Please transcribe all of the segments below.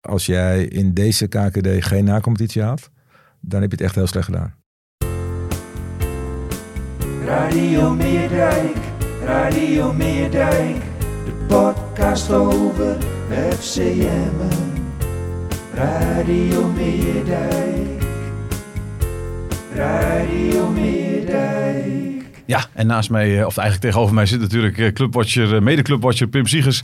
als jij in deze KKD geen nacompetitie haalt, dan heb je het echt heel slecht gedaan. Radio Meerdijk, Radio Meerdijk, de podcast over FCM. Radio Meerdijk, Radio Meerdijk. Ja, en naast mij, eh, of eigenlijk tegenover mij zit natuurlijk eh, clubwatcher, eh, mede-clubwatcher Pim Siegers.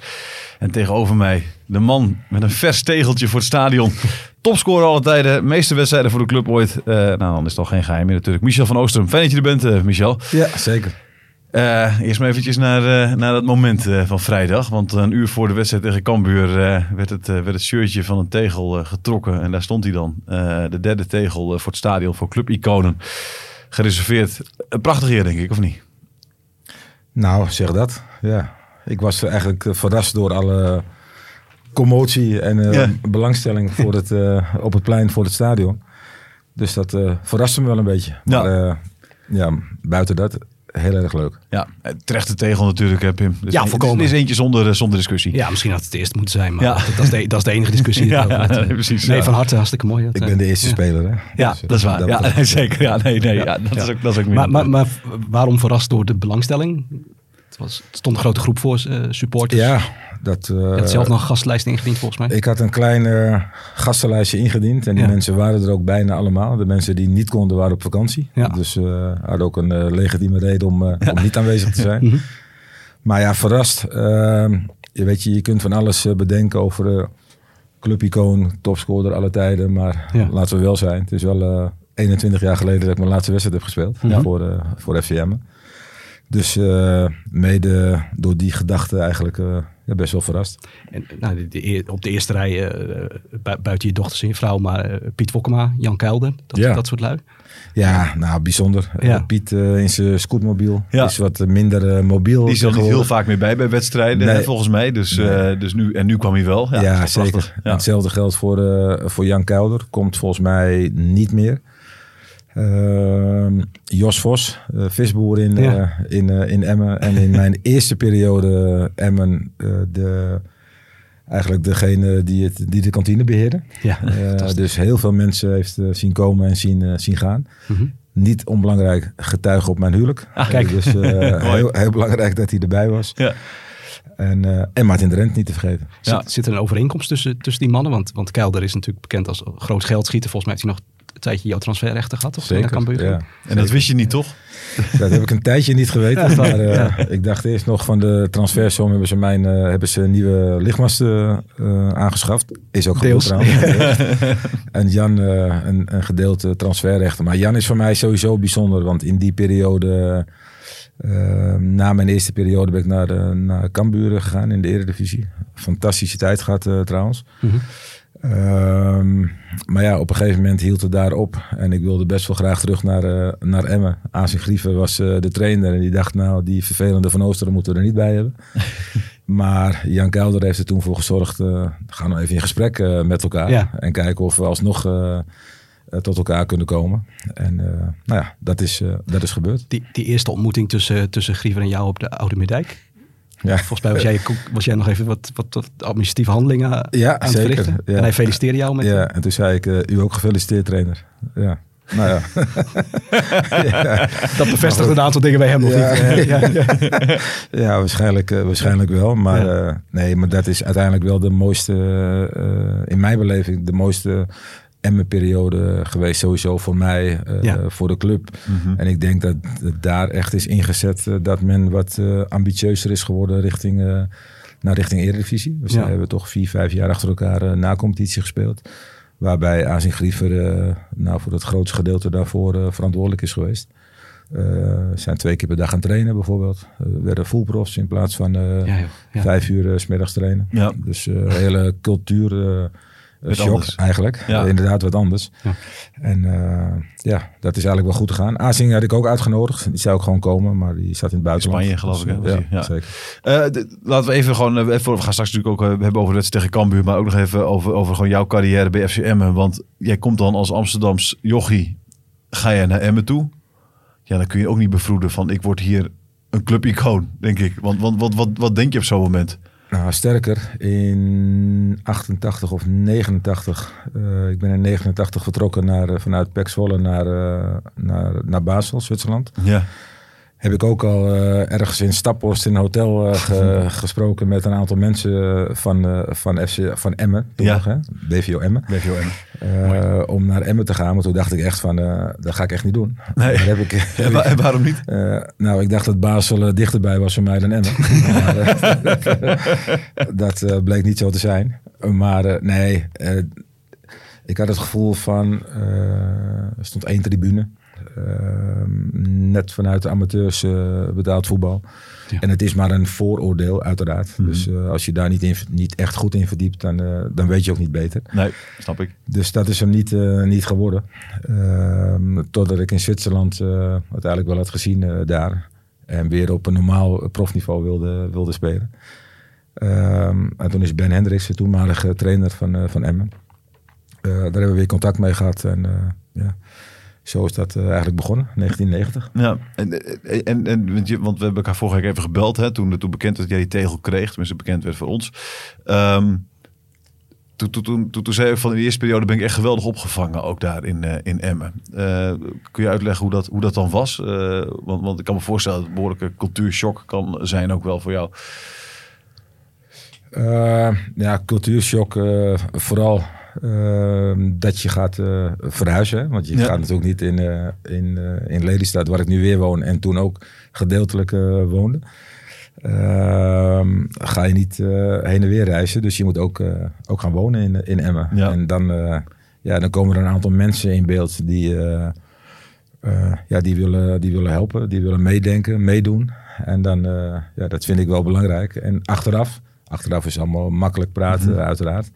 En tegenover mij de man met een vers tegeltje voor het stadion. Topscorer alle tijden, meeste wedstrijden voor de club ooit. Nou, dan is het al geen geheim meer natuurlijk. Michel van Oostrum, fijn dat je er bent, Michel. Ja, zeker. Eerst maar eventjes naar, naar dat moment van vrijdag. Want een uur voor de wedstrijd tegen Cambuur werd, het, werd het shirtje van een tegel getrokken. En daar stond hij dan. De derde tegel voor het stadion voor clubiconen. Gereserveerd. Een prachtig eer, denk ik, of niet? Nou, zeg dat. Ja. Ik was eigenlijk eh, verrast door alle commotie en eh, Ja. belangstelling voor het, eh, op het plein voor het stadion. Dus dat verraste me wel een beetje. Ja. Maar eh, ja, buiten dat, heel erg leuk. Ja, eh, terechte tegel natuurlijk, hè, Pim. Dus Ja, het is- volkomen. Het is eentje zonder, eh, zonder discussie. Ja, misschien had het eerste moeten zijn, maar Ja. dat, dat is de, dat is de enige discussie. die Ja, heb. nee, precies, Nee, ja. van harte hartstikke mooi. Ik ben de eerste speler, hè? Ja, Dus, eh, dat is waar. Ja, nee, zeker. Ja, nee, nee, ja. dat, Is ook, dat is ook meer. Maar, maar, maar waarom verrast door de belangstelling? Het, was, het stond een grote groep voor eh, supporters. Ja, dat... eh, Je had zelf nog een gastlijst ingediend volgens mij. Ik had een klein eh, gastenlijstje ingediend. En die Ja. mensen waren er ook bijna allemaal. De mensen die niet konden waren op vakantie. Ja. Dus eh hadden ook een eh, legitieme reden om, eh, om niet aanwezig te zijn. Mhm. Maar ja, verrast. Ehm, je weet je, je kunt van alles eh, bedenken over eh clubicoon, topscorer alle tijden. Maar Ja. laten we wel zijn. Het is wel eh, 21 jaar geleden dat ik mijn laatste wedstrijd heb gespeeld. Mhm. Voor, eh voor FCM. Dus eh, mede door die gedachte eigenlijk eh, ja, best wel verrast. En, nou, de, de eer- op de eerste rij, eh, bu- buiten je dochters en je vrouw, maar eh, Piet Wokkema, Jan Kuilder, dat, Ja. dat soort lui. Ja, nou bijzonder. Ja. Piet in zijn scootmobiel Ja. is wat minder mobiel. die is er niet heel vaak meer bij bij wedstrijden, Nee. hè, volgens mij. Dus, eh, dus nu, en nu kwam hij wel. Ja, zeker. Hetzelfde geldt voor, eh, voor Jan Kuilder. Komt volgens mij niet meer. Ehm, Jos Vos, eh, visboer in, Ja. eh, in, eh, in Emmen. En in mijn eerste periode Emmen, eh, de, eigenlijk degene die, het, die de kantine beheerde. Ja, dus heel veel mensen heeft zien komen en zien, zien gaan. Mhm. Niet onbelangrijk getuige op mijn huwelijk. Ah, kijk. Dus eh, heel, heel belangrijk dat hij erbij was. Ja. En, eh, en Martin Drent niet te vergeten. Ja. Zit, zit er een overeenkomst tussen, tussen die mannen? Want, want Kuilder is natuurlijk bekend als groot geldschieter. Volgens mij heeft hij nog een tijdje jouw transferrechten gehad. Of toen naar Cambuur ging? ja. En dat wist je niet, toch? Dat heb ik een tijdje niet geweten. Maar eh, Ja. ik dacht eerst nog van de transfersom hebben ze mijn eh, hebben ze nieuwe lichtmasten eh, aangeschaft. Is ook gebeurd trouwens. en Jan eh, een, een gedeelte transferrechten. Maar Jan is voor mij sowieso bijzonder. Want in die periode, na mijn eerste periode, ben ik naar, de, naar Cambuur gegaan in de Eredivisie. Fantastische tijd gehad eh, trouwens. Mhm. Ehm, maar ja, op een gegeven moment hield het daar op. En ik wilde best wel graag terug naar, eh naar Emmen. Azen Grieven was eh, de trainer. En die dacht, nou, die vervelende Van Oosteren moeten we er niet bij hebben. maar Jan Kelder heeft er toen voor gezorgd. eh gaan we even in gesprek met elkaar. Ja. En kijken of we alsnog tot elkaar kunnen komen. En nou ja, dat is, dat is gebeurd. Die, die eerste ontmoeting tussen, tussen Griever en jou op de Oude Middijk. Ja, Volgens mij was jij, was jij nog even wat, wat, wat administratieve handelingen aan Ja, het zeker, verrichten. ja. En hij feliciteerde jou met... ja en toen zei ik, eh, u ook gefeliciteerd trainer. Ja, nou ja. ja. Dat bevestigt een aantal dingen bij hem nog Ja. niet. Ja, ja. Ja, waarschijnlijk, eh, waarschijnlijk wel. Maar Ja. eh, nee, maar dat is uiteindelijk wel de mooiste, eh, in mijn beleving, de mooiste Emmen-periode geweest. Sowieso voor mij, eh, Ja. voor de club. En ik denk dat het daar echt is ingezet eh, dat men wat eh, ambitieuzer is geworden richting, eh, naar richting Eredivisie. Dus Ja. we hebben toch vier, vijf jaar achter elkaar na competitie gespeeld. Waarbij Azin Griever eh, nou, voor het grootste gedeelte daarvoor eh, verantwoordelijk is geweest. Eh, zijn twee keer per dag gaan trainen bijvoorbeeld. We werden fullprofs in plaats van eh, Ja, joh. Ja. vijf uur 's middags trainen. Ja. Dus eh hele cultuur shock anders. eigenlijk. Ja. Inderdaad wat anders. Ja. En eh, ja, dat is eigenlijk wel goed gegaan. Azing had ik ook uitgenodigd. Die zou ook gewoon komen, maar die zat in het buitenland. Spanje, geloof ik, hè, Dus, ja, Ja. zeker. Eh, laten we even gewoon, eh, even, we gaan straks natuurlijk ook hebben over de wedstrijd tegen Cambuur, maar ook nog even over, over gewoon jouw carrière bij FC Emmen. Want jij komt dan als Amsterdams jochie, ga je naar Emmen toe. Ja, dan kun je ook niet bevroeden van ik word hier een clubicoon, denk ik. Want, want wat, wat, wat denk je op zo'n moment? Nou, sterker, in 88 of 89, eh, ik ben in 89 vertrokken naar, eh, vanuit Pek Zwolle naar, eh, naar, naar Basel, Zwitserland. Ja. Heb ik ook al eh, ergens in Staphorst in een hotel eh, ge- gesproken met een aantal mensen van, eh, van, FC, van Emmen, toen Ja. nog, hè? BVO Emmen. BVOM. Eh, om naar Emmen te gaan, maar toen dacht ik echt van, dat ga ik echt niet doen. Nee. Heb ik, waarom niet? nou, ik dacht dat Basel dichterbij was voor mij dan Emmen. maar, dat eh, bleek niet zo te zijn. Maar nee, ik had het gevoel van... er stond één tribune. Eh, net vanuit de amateurs eh, betaald voetbal. Ja. En het is maar een vooroordeel, uiteraard. Mhm. Dus eh, als je daar niet, in, niet echt goed in verdiept, dan, eh, dan weet je ook niet beter. Nee, snap ik. Dus dat is hem niet, niet geworden. Ehm, totdat ik in Zwitserland uiteindelijk wel had gezien daar. En weer op een normaal profniveau wilde, wilde spelen. Ehm, en toen is Ben Hendricks, de toenmalige trainer van, van Emmen. Daar hebben we weer contact mee gehad. En ja, zo is dat eh, eigenlijk begonnen, 1990. Ja, en, en, en, want, we hebben elkaar vorige week even gebeld, hè, toen, toen bekend werd dat jij die tegel kreeg, tenminste bekend werd voor ons. Ehm, toen, toen, toen, toen, zei je van in de eerste periode ben ik echt geweldig opgevangen, ook daar in, eh, in Emmen. Eh, kun je uitleggen hoe dat, hoe dat dan was? Eh, want, want ik kan me voorstellen dat het een behoorlijke cultuurshock kan zijn ook wel voor jou. Eh, ja, cultuurshock. eh, vooral eh, dat je gaat eh, verhuizen. Want je Ja. gaat natuurlijk niet in, eh, in, eh, in Lelystad, waar ik nu weer woon. En toen ook gedeeltelijk woonde. Ehm, ga je niet heen en weer reizen. Dus je moet ook, ook gaan wonen in, in Emmen. Ja. En dan, ja, dan komen er een aantal mensen in beeld die, ja, die, willen, die willen helpen. Die willen meedenken, meedoen. En dan, ja, dat vind ik wel belangrijk. En achteraf, achteraf is allemaal makkelijk praten, Mhm. uiteraard.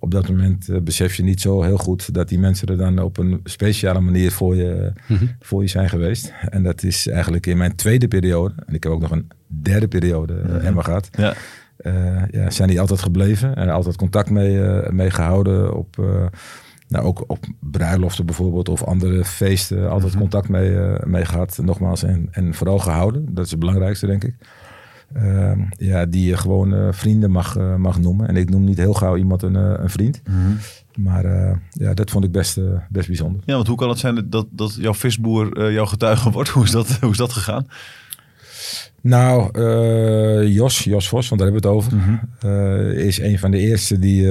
Op dat moment eh, besef je niet zo heel goed dat die mensen er dan op een speciale manier voor je, Mhm. voor je zijn geweest. En dat is eigenlijk in mijn tweede periode. En ik heb ook nog een derde periode. Emma gehad. Ja, Eh, ja, zijn die altijd gebleven en altijd contact mee, eh, mee gehouden op, nou, ook op bruiloften bijvoorbeeld of andere feesten, altijd Mhm. contact mee, mee gehad, nogmaals, en, en vooral gehouden. Dat is het belangrijkste, denk ik. Ehm, ja, die je gewoon eh, vrienden mag, eh, mag noemen. En ik noem niet heel gauw iemand een, eh, een vriend. Maar eh, ja, dat vond ik best, best bijzonder. ja want hoe kan het zijn dat, dat jouw visboer jouw getuige wordt? Hoe is dat, hoe is dat gegaan? Nou, Jos, Jos Vos, want daar hebben we het over. Mhm. is een van de eerste die,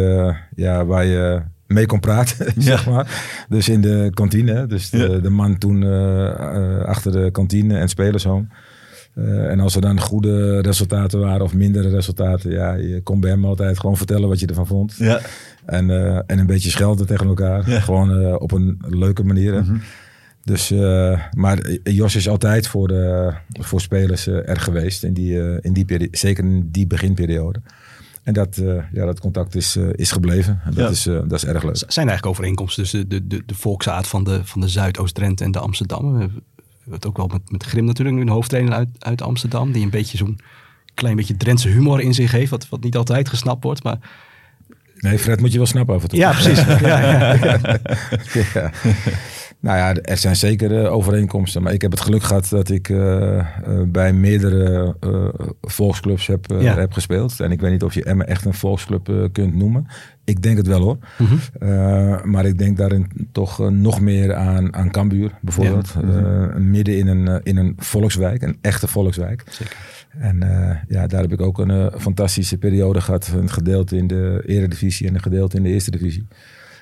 ja, waar je mee kon praten, zeg maar. Dus in de kantine. Dus de, Ja. de man toen achter de kantine en spelershome. Eh, en als er dan goede resultaten waren of mindere resultaten, ja, je kon bij hem altijd gewoon vertellen wat je ervan vond. Ja. En, eh, en een beetje schelden tegen elkaar. Ja. Gewoon eh, op een leuke manier. Mhm. Dus, eh, maar Jos is altijd voor, de, voor spelers er geweest. In die, eh, in die zeker in die beginperiode. En dat, eh, ja, dat contact is, eh, is gebleven. En dat, Ja. is, eh, dat is erg leuk. Zijn er eigenlijk overeenkomsten tussen de, de, de volksaard van de, van de Zuidoost-Drenthe en de Amsterdam? Het ook wel met, met Grim natuurlijk, nu een hoofdtrainer uit, uit Amsterdam, die een beetje zo'n klein beetje Drentse humor in zich heeft, wat, wat niet altijd gesnapt wordt. Maar Nee, Fred moet je wel snappen af en toe. ja, precies. ja, ja, ja. Nou ja, er zijn zeker eh, overeenkomsten. Maar ik heb het geluk gehad dat ik eh, eh, bij meerdere eh, volksclubs heb, Ja. heb gespeeld. En ik weet niet of je Emmen echt een volksclub kunt noemen. Ik denk het wel hoor. Mhm. Maar ik denk daarin toch nog meer aan, aan Cambuur bijvoorbeeld. Eh, midden in een, in een volkswijk, een echte volkswijk. Zeker. En ja, daar heb ik ook een fantastische periode gehad. Een gedeelte in de eredivisie en een gedeelte in de eerste divisie.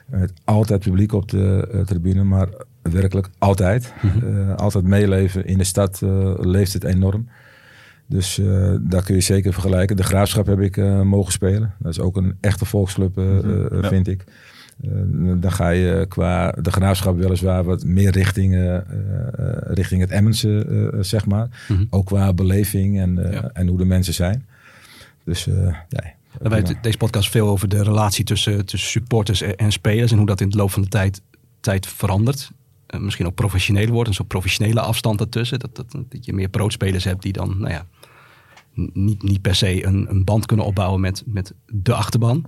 Met altijd publiek op de tribune, maar werkelijk altijd. Eh, altijd meeleven. In de stad eh, leeft het enorm. Dus eh, daar kun je zeker vergelijken. De Graafschap heb ik mogen spelen. Dat is ook een echte volksclub, Ja. vind ik. Dan ga je qua de Graafschap weliswaar wat meer richting, richting het Emmense, zeg maar. Mhm. Ook qua beleving en, Ja. en hoe de mensen zijn. Dus nee. We hebben prima. deze podcast veel over de relatie tussen, tussen supporters en, en spelers en hoe dat in de loop van de tijd, tijd verandert. Eh, misschien ook professioneler wordt, een soort professionele afstand ertussen. Dat, dat, dat je meer broodspelers hebt die dan, nou ja, niet, niet per se een, een band kunnen opbouwen met, met de achterban.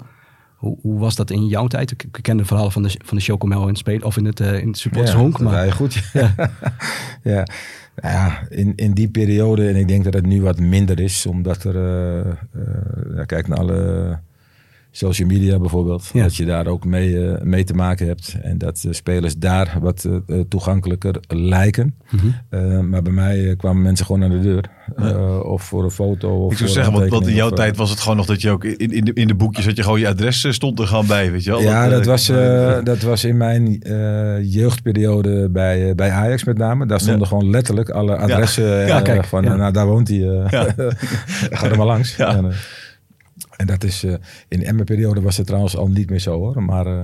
Hoe, hoe was dat in jouw tijd? Ik, ik ken de verhalen van de, van de Chocomel in het spelen of in het, eh in het supportershonk. Ja, maar je goed. Ja. ja. Nou ja, in, in die periode, en ik denk dat het nu wat minder is, omdat er, eh, ja, kijk naar alle social media bijvoorbeeld, Ja. dat je daar ook mee, eh, mee te maken hebt. En dat eh, spelers daar wat eh, toegankelijker lijken. Mhm. Eh, maar bij mij kwamen mensen gewoon aan de deur. Eh, of voor een foto. Of Ik zou zeggen, want, want in jouw of, tijd was het gewoon nog dat je ook in, in, de, in de boekjes had je gewoon je adres stond er gewoon bij, weet je wel. Ja, dat was, eh, dat was in mijn eh, jeugdperiode bij, bij Ajax met name. Daar stonden Ja. gewoon letterlijk alle adressen Ja, kijk, van, ja. nou daar woont hij, Ja. ga er maar langs. Ja. En, en dat is, eh, in de Emmen-periode was het trouwens al niet meer zo hoor. Maar eh,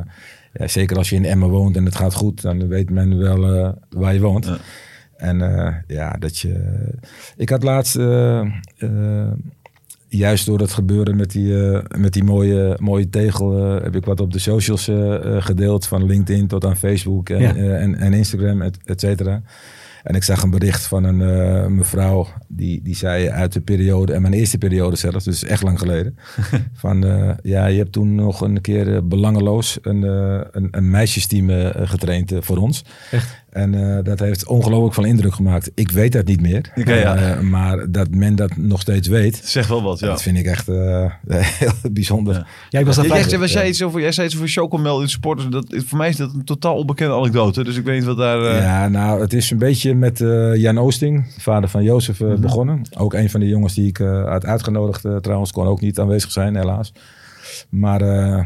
ja, zeker als je in Emmen woont en het gaat goed, dan weet men wel eh, waar je woont. Ja. En ja, dat je... Ik had laatst, juist door het gebeuren met die, met die mooie, mooie tegel, heb ik wat op de socials gedeeld. Van LinkedIn tot aan Facebook en, Ja. en, en Instagram, et, et cetera. En ik zag een bericht van een eh, mevrouw die, die zei uit de periode, en mijn eerste periode zelfs, dus echt lang geleden. van eh, ja, je hebt toen nog een keer eh, belangeloos een, eh, een, een meisjesteam eh, getraind eh, voor ons. Echt? En eh, dat heeft ongelooflijk veel indruk gemaakt. Ik weet dat niet meer. Ja. Eh, maar dat men dat nog steeds weet, Zeg wel wat, ja. dat vind ik echt eh, heel bijzonder. Ja. Ja, ik was vrij- jij, was jij, iets over, jij zei iets over Chocomel in supporters. Dat, voor mij is dat een totaal onbekende anekdote. Dus ik weet niet wat daar... eh, Ja, nou, het is een beetje met eh, Jan Oosting, vader van Jozef, Mhm. begonnen. Ook een van de jongens die ik eh, had uitgenodigd trouwens. Kon ook niet aanwezig zijn, helaas. Maar eh,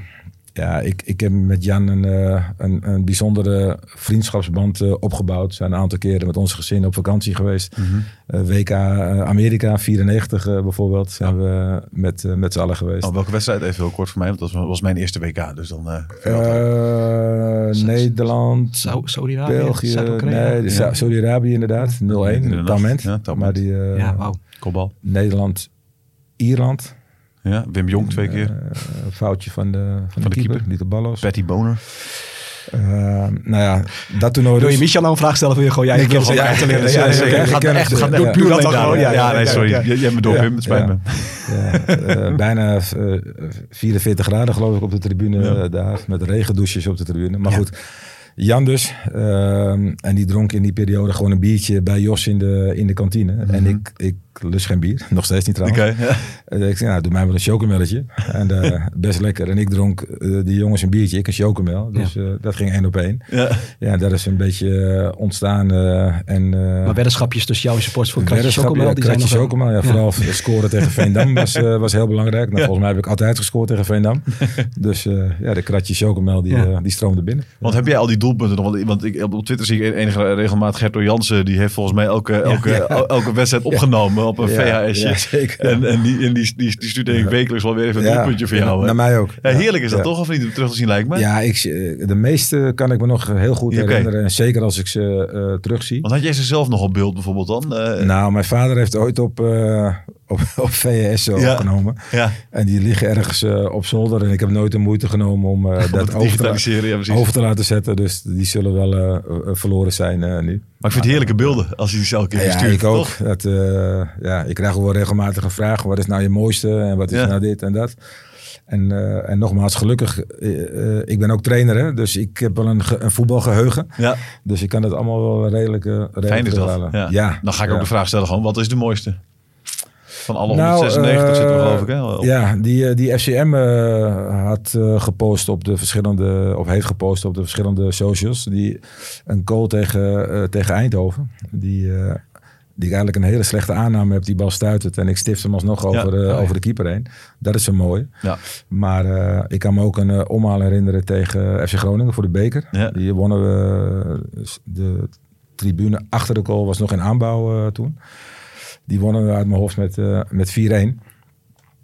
ja, ik, ik heb met Jan een, eh, een, een bijzondere vriendschapsband eh, opgebouwd. We zijn een aantal keren met ons gezin op vakantie geweest. Mhm. Eh, WK Amerika, 94 eh, bijvoorbeeld, zijn we met, met z'n allen geweest. Oh, welke wedstrijd? Even heel kort voor mij, want dat was, was mijn eerste WK. Dus dan... eh, Eh, Nederland, Sau- Saudi-Arabië, België, nee, Ja. Saudi-Arabië inderdaad, 0-1, in. Talment. Ja, Talment. Maar die, eh, Ja, wauw. Kopbal. Nederland, Ierland, Ja, Wim Jong twee keer. Eh, een foutje van de, van de de, keeper, keeper. niet de ballos. Patty Boner. Eh, nou ja, dat toernooi Wil dus. je Michel nou een vraag stellen? Wil je gewoon jij Ik wil gewoon- te leren? ja, Ja. Ik Gaat echt, gaat ja. doe Ja. dat dan gewoon, Ja, Ja, ja, nee, ja, sorry. ja. Jij hebt me door, Ja. Wim. Het spijt Ja. me. Ja, eh, bijna eh, 44 graden geloof ik op de tribune Ja. daar. Met regendouches op de tribune. Maar Ja. goed, Jan dus. ehm, en die dronk in die periode gewoon een biertje bij Jos in de, in de kantine. En ik, ik lust geen bier. Nog steeds niet trouwens. Oké, ja. En ik zei, nou, doe mij wel een chocomelletje. En eh, best lekker. En ik dronk eh, die jongens een biertje, ik een chocomel. Dus eh, dat ging één op één. Ja. Ja, dat is een beetje eh, ontstaan. eh, en, eh, Maar weddenschapjes tussen jou en supporters voor Kratje Chocomel, ja, die zijn Chocomel, ja, vooral scoren tegen Veendam was, eh, was heel belangrijk. Nou, Volgens mij heb ik altijd gescoord tegen Veendam. dus eh, ja, de Kratje Chocomel die, eh, die stroomde binnen. Want heb jij al die doelpunten nog? Want, ik, op Twitter zie ik enige regelmaat Gerto Jansen. Die heeft volgens mij elke, elke, el- elke wedstrijd opgenomen op een VHS'je. En, en, die, en die, die, die stuurt denk ik wekelijks wel weer even een doelpuntje voor jou. hè? Naar mij ook. Heerlijk is dat toch? Of niet? Om terug te zien lijkt me. Ja, ik, eh, de meeste kan ik me nog heel goed herinneren. En zeker als ik ze eh, terugzie. Want had jij ze zelf nog op beeld bijvoorbeeld dan? Eh, Nou, mijn vader heeft ooit op, eh, op, op Ja. opgenomen. ja, En die liggen ergens op zolder. En ik heb nooit de moeite genomen om dat over te. Ja, over te laten zetten. Dus die zullen wel eh, eh, verloren zijn eh, nu. Maar ik vind het heerlijke beelden als je die elke keer Ja, stuurt. ik ook. Dat, ja, ik krijg wel regelmatig een vraag. Wat is nou je mooiste? En wat is Ja. nou dit en dat? En, en nogmaals, gelukkig, ik ben ook trainer. Hè? Dus ik heb wel een, ge- een voetbalgeheugen. Ja, Dus ik kan het allemaal wel redelijk, redelijk fijn is dat. terughalen. Ja. Dan ga ik ook ja. de vraag stellen gewoon, wat is de mooiste? Van alle Nou, 196 zitten we eh, geloof ik. Hè? Ja, die, eh, die FCM eh, had eh, gepost op de verschillende, of heeft gepost op de verschillende socials. Die een goal tegen, tegen Eindhoven. Die, die ik eigenlijk een hele slechte aanname heb. Die bal stuitert en ik stift hem alsnog over, ja. over de keeper heen. Dat is zo mooi. Ja. Maar ik kan me ook een omhaal herinneren tegen FC Groningen voor de beker. Die wonnen we. de tribune achter de goal was nog in aanbouw toen. Die wonnen uit mijn hoofd met, eh, met 4-1.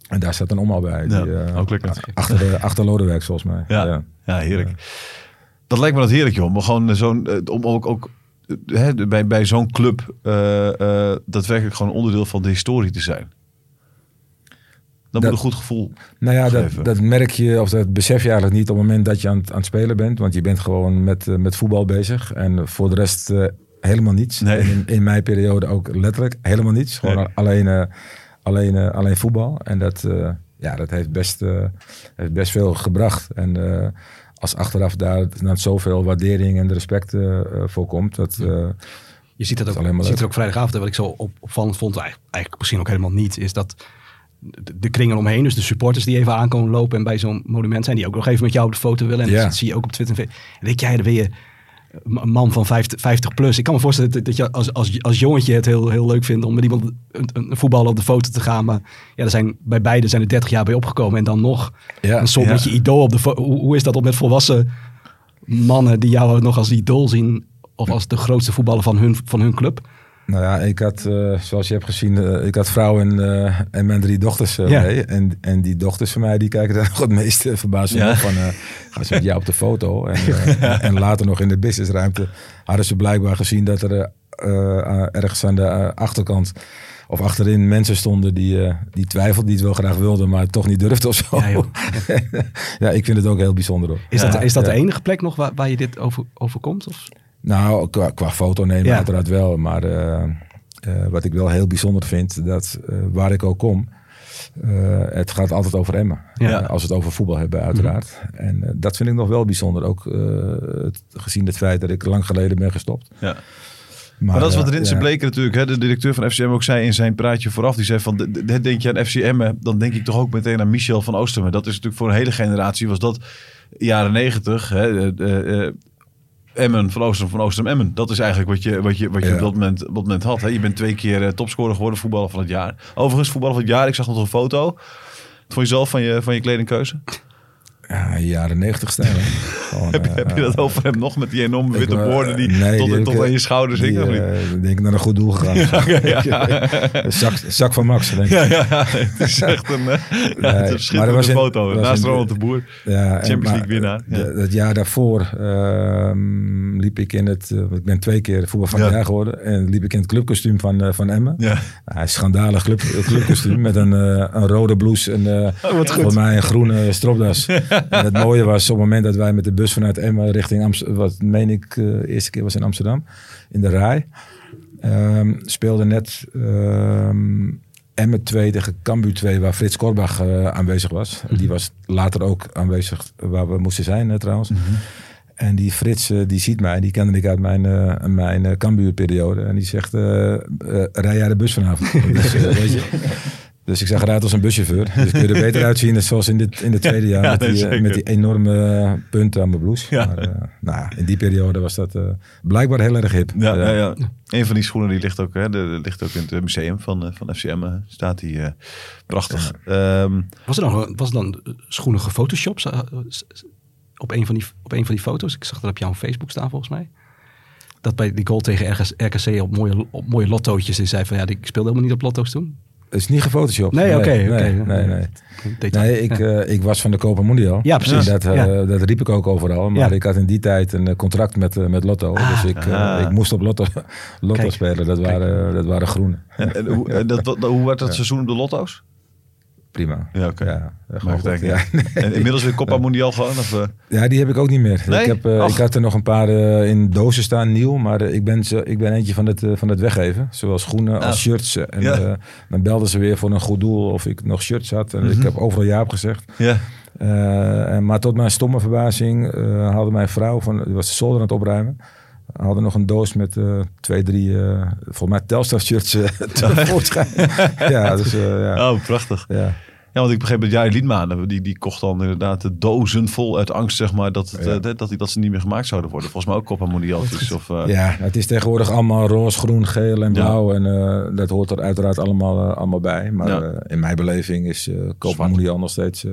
En daar zat een omhaal bij. Ja, die, eh, ook lekker. Achter, de, achter Lodewijk volgens mij. Ja, ja. heerlijk. Dat lijkt me dat heerlijk, joh. Om gewoon zo'n, eh, om ook, ook hè, bij, bij zo'n club eh, eh, daadwerkelijk gewoon onderdeel van de historie te zijn. Dat, moet een goed gevoel. Nou ja, dat, dat merk je, of dat besef je eigenlijk niet op het moment dat je aan, het- aan het spelen bent. Want je bent gewoon met, met voetbal bezig. En voor de rest helemaal niets. Nee. In, in mijn periode ook letterlijk helemaal niets. Gewoon Nee. alleen, eh, alleen, eh, alleen voetbal. En dat, eh, ja, dat heeft best, eh, heeft best veel gebracht. En eh, als achteraf daar zoveel waardering en respect eh, eh, voor komt, dat... eh, Je ziet dat Dat ook, je ziet het ook vrijdagavond. En wat ik zo op, opvallend vond, eigenlijk, eigenlijk misschien ook helemaal niet, is dat de, de kring eromheen, dus de supporters die even aankomen lopen en bij zo'n monument zijn, die ook nog even met jou op de foto willen. En Ja. dat zie je ook op Twitter. En denk jij, dan ben je een man van 50, 50 plus. Ik kan me voorstellen dat, dat je als, als, als jongetje het heel, heel leuk vindt om met iemand, een, een voetballer op de foto te gaan. Maar ja, er zijn, bij beide zijn er 30 jaar bij opgekomen en dan nog ja, een soort ja. met je idool op de foto. Hoe, hoe is dat om met volwassen mannen die jou nog als idool zien of als de grootste voetballer van hun, van hun club? Nou ja, ik had, eh, zoals je hebt gezien, eh, ik had vrouw en, eh, en mijn drie dochters Ja. mee. En, en die dochters van mij, die kijken daar nog het meest uh, verbazend Ja. op van, gaan ze met jou op de foto? En, en later nog in de businessruimte hadden ze blijkbaar gezien dat er ergens aan de achterkant of achterin mensen stonden die, eh, die twijfelden, die het wel graag wilden, maar toch niet durfden of zo. Ja, ja, ik vind het ook heel bijzonder hoor. Is dat, is dat ja. de enige plek nog waar, waar je dit over, overkomt? Of? Nou, qua, qua foto nemen Ja. uiteraard wel. Maar eh, eh, wat ik wel heel bijzonder vind, dat eh, waar ik ook kom, eh, het gaat altijd over Emmen. Ja. Als we het over voetbal hebben, uiteraard. En eh, dat vind ik nog wel bijzonder. Ook eh, het- gezien het feit dat ik lang geleden ben gestopt. Ja. Maar, dat is wat eh, Rinse ja. Bleker natuurlijk, hè, de directeur van FCM ook zei in zijn praatje vooraf. Die zei van, de- de- denk je aan FCM, dan denk ik toch ook meteen aan Michel van Oostermen. Dat is natuurlijk voor een hele generatie, was dat jaren negentig. Emmen, van Oosterem, van Oosterem, Emmen. Dat is eigenlijk wat je, wat je, wat je Ja. op, dat moment, op dat moment had. Hè. Je bent twee keer eh, topscorer geworden, voetballer van het jaar. Overigens, voetballer van het jaar, ik zag nog een foto. Wat vond je zelf van je, van je kledingkeuze? Ja, jaren negentig stijl. Gewoon, heb, je, eh, heb je dat over hem nog met die enorme witte eh, woorden die nee, tot, die tot ik, aan eh, je schouders hingen? of niet? eh, denk ik naar een goed doel gegaan. zak, zak van Max, denk ik. Ja, ja, het is echt een, eh, het is maar een schitterende foto. Naast Ronald de Boer. En- Champions maar, League winnaar, Het jaar daarvoor ehm, liep ik in het... eh, ik ben twee keer voetbal van het Ja. jaar geworden. En liep ik in het clubkostuum van, eh, van Emmen. Ja. Een schandalig club, clubkostuum met een, eh, een rode blouse en eh voor mij een groene stropdas. en het mooie was op het moment dat wij met de bus vanuit Emmen richting Amsterdam, wat meen ik eh, de eerste keer was in Amsterdam, in de Rai, ehm, speelde net ehm Emmen 2 tegen Cambuur 2, waar Frits Korbach eh, aanwezig was. Die was later ook aanwezig waar we moesten zijn eh, trouwens. En die Frits, eh, die ziet mij, die kende ik uit mijn, mijn Cambuur-periode. En die zegt, rij jij de bus vanavond? dus, weet je. dus ik zag eruit als een buschauffeur. Dus ik wil er beter uitzien dan zoals in, dit, in het tweede jaar. Ja, met, die, eh, met die enorme punten aan mijn blouse. Ja. Maar, eh, nou, ja, in die periode was dat eh, blijkbaar heel erg hip. Ja, Eh, ja, ja. Een van die schoenen die ligt ook, hè, de, de- ligt ook in het museum van, eh, van FCM. eh, staat die eh, prachtig. Ehm, Was er dan, was er dan eh, schoenen gefotoshopt eh, op, een van die, op een van die foto's? Ik zag dat op jouw Facebook staan volgens mij. Dat bij die goal tegen RKC, RKC op mooie, op mooie lottootjes. Die zei van ja, ik speelde helemaal niet op lotto's toen. Het is niet gefotoshopt. Nee, oké, nee, oké. nee, nee. Detail. Nee, ik, Ja. eh, ik was van de Copa Mundial. Ja, precies. Dat, eh, Ja. dat riep ik ook overal. Maar Ja. ik had in die tijd een eh, contract met, met Lotto. dus ik, ah. ik moest op Lotto, Lotto Kijk. spelen. Dat waren, dat waren groene. en, en hoe, en dat, hoe werd dat seizoen op de lotto's? Prima. Ja, oké. Ja, goed, ja. En inmiddels weer Copa Mundial gewoon? Of, eh? Ja, die heb ik ook niet meer. Nee? Ik, heb, eh, ik had er nog een paar eh, in dozen staan, nieuw. Maar ik, ben ze, ik ben eentje van het, van het weggeven. Zowel schoenen als shirts. En Ja. dan belden ze weer voor een goed doel of ik nog shirts had. En Mhm. ik heb overal ja op gezegd. Ja. En- maar tot mijn stomme verbazing haalde mijn vrouw, van, die was de zolder aan het opruimen, hadden nog een doos met eh, twee, drie, eh volgens mij Telstar shirts tevoorschijn. ja, dus ja. Oh, prachtig. ja. Ja, want ik begreep dat jij Liedmanen, die, die kocht dan inderdaad de dozen vol uit angst, zeg maar, dat, het, Ja. dat, dat, die- dat ze niet meer gemaakt zouden worden. Volgens mij ook Copa Mundialtjes. Of, eh, ja, het is tegenwoordig allemaal roze, groen, geel en Ja. blauw. En dat hoort er uiteraard allemaal, allemaal bij. Maar Ja. in mijn beleving is. Mundial nog steeds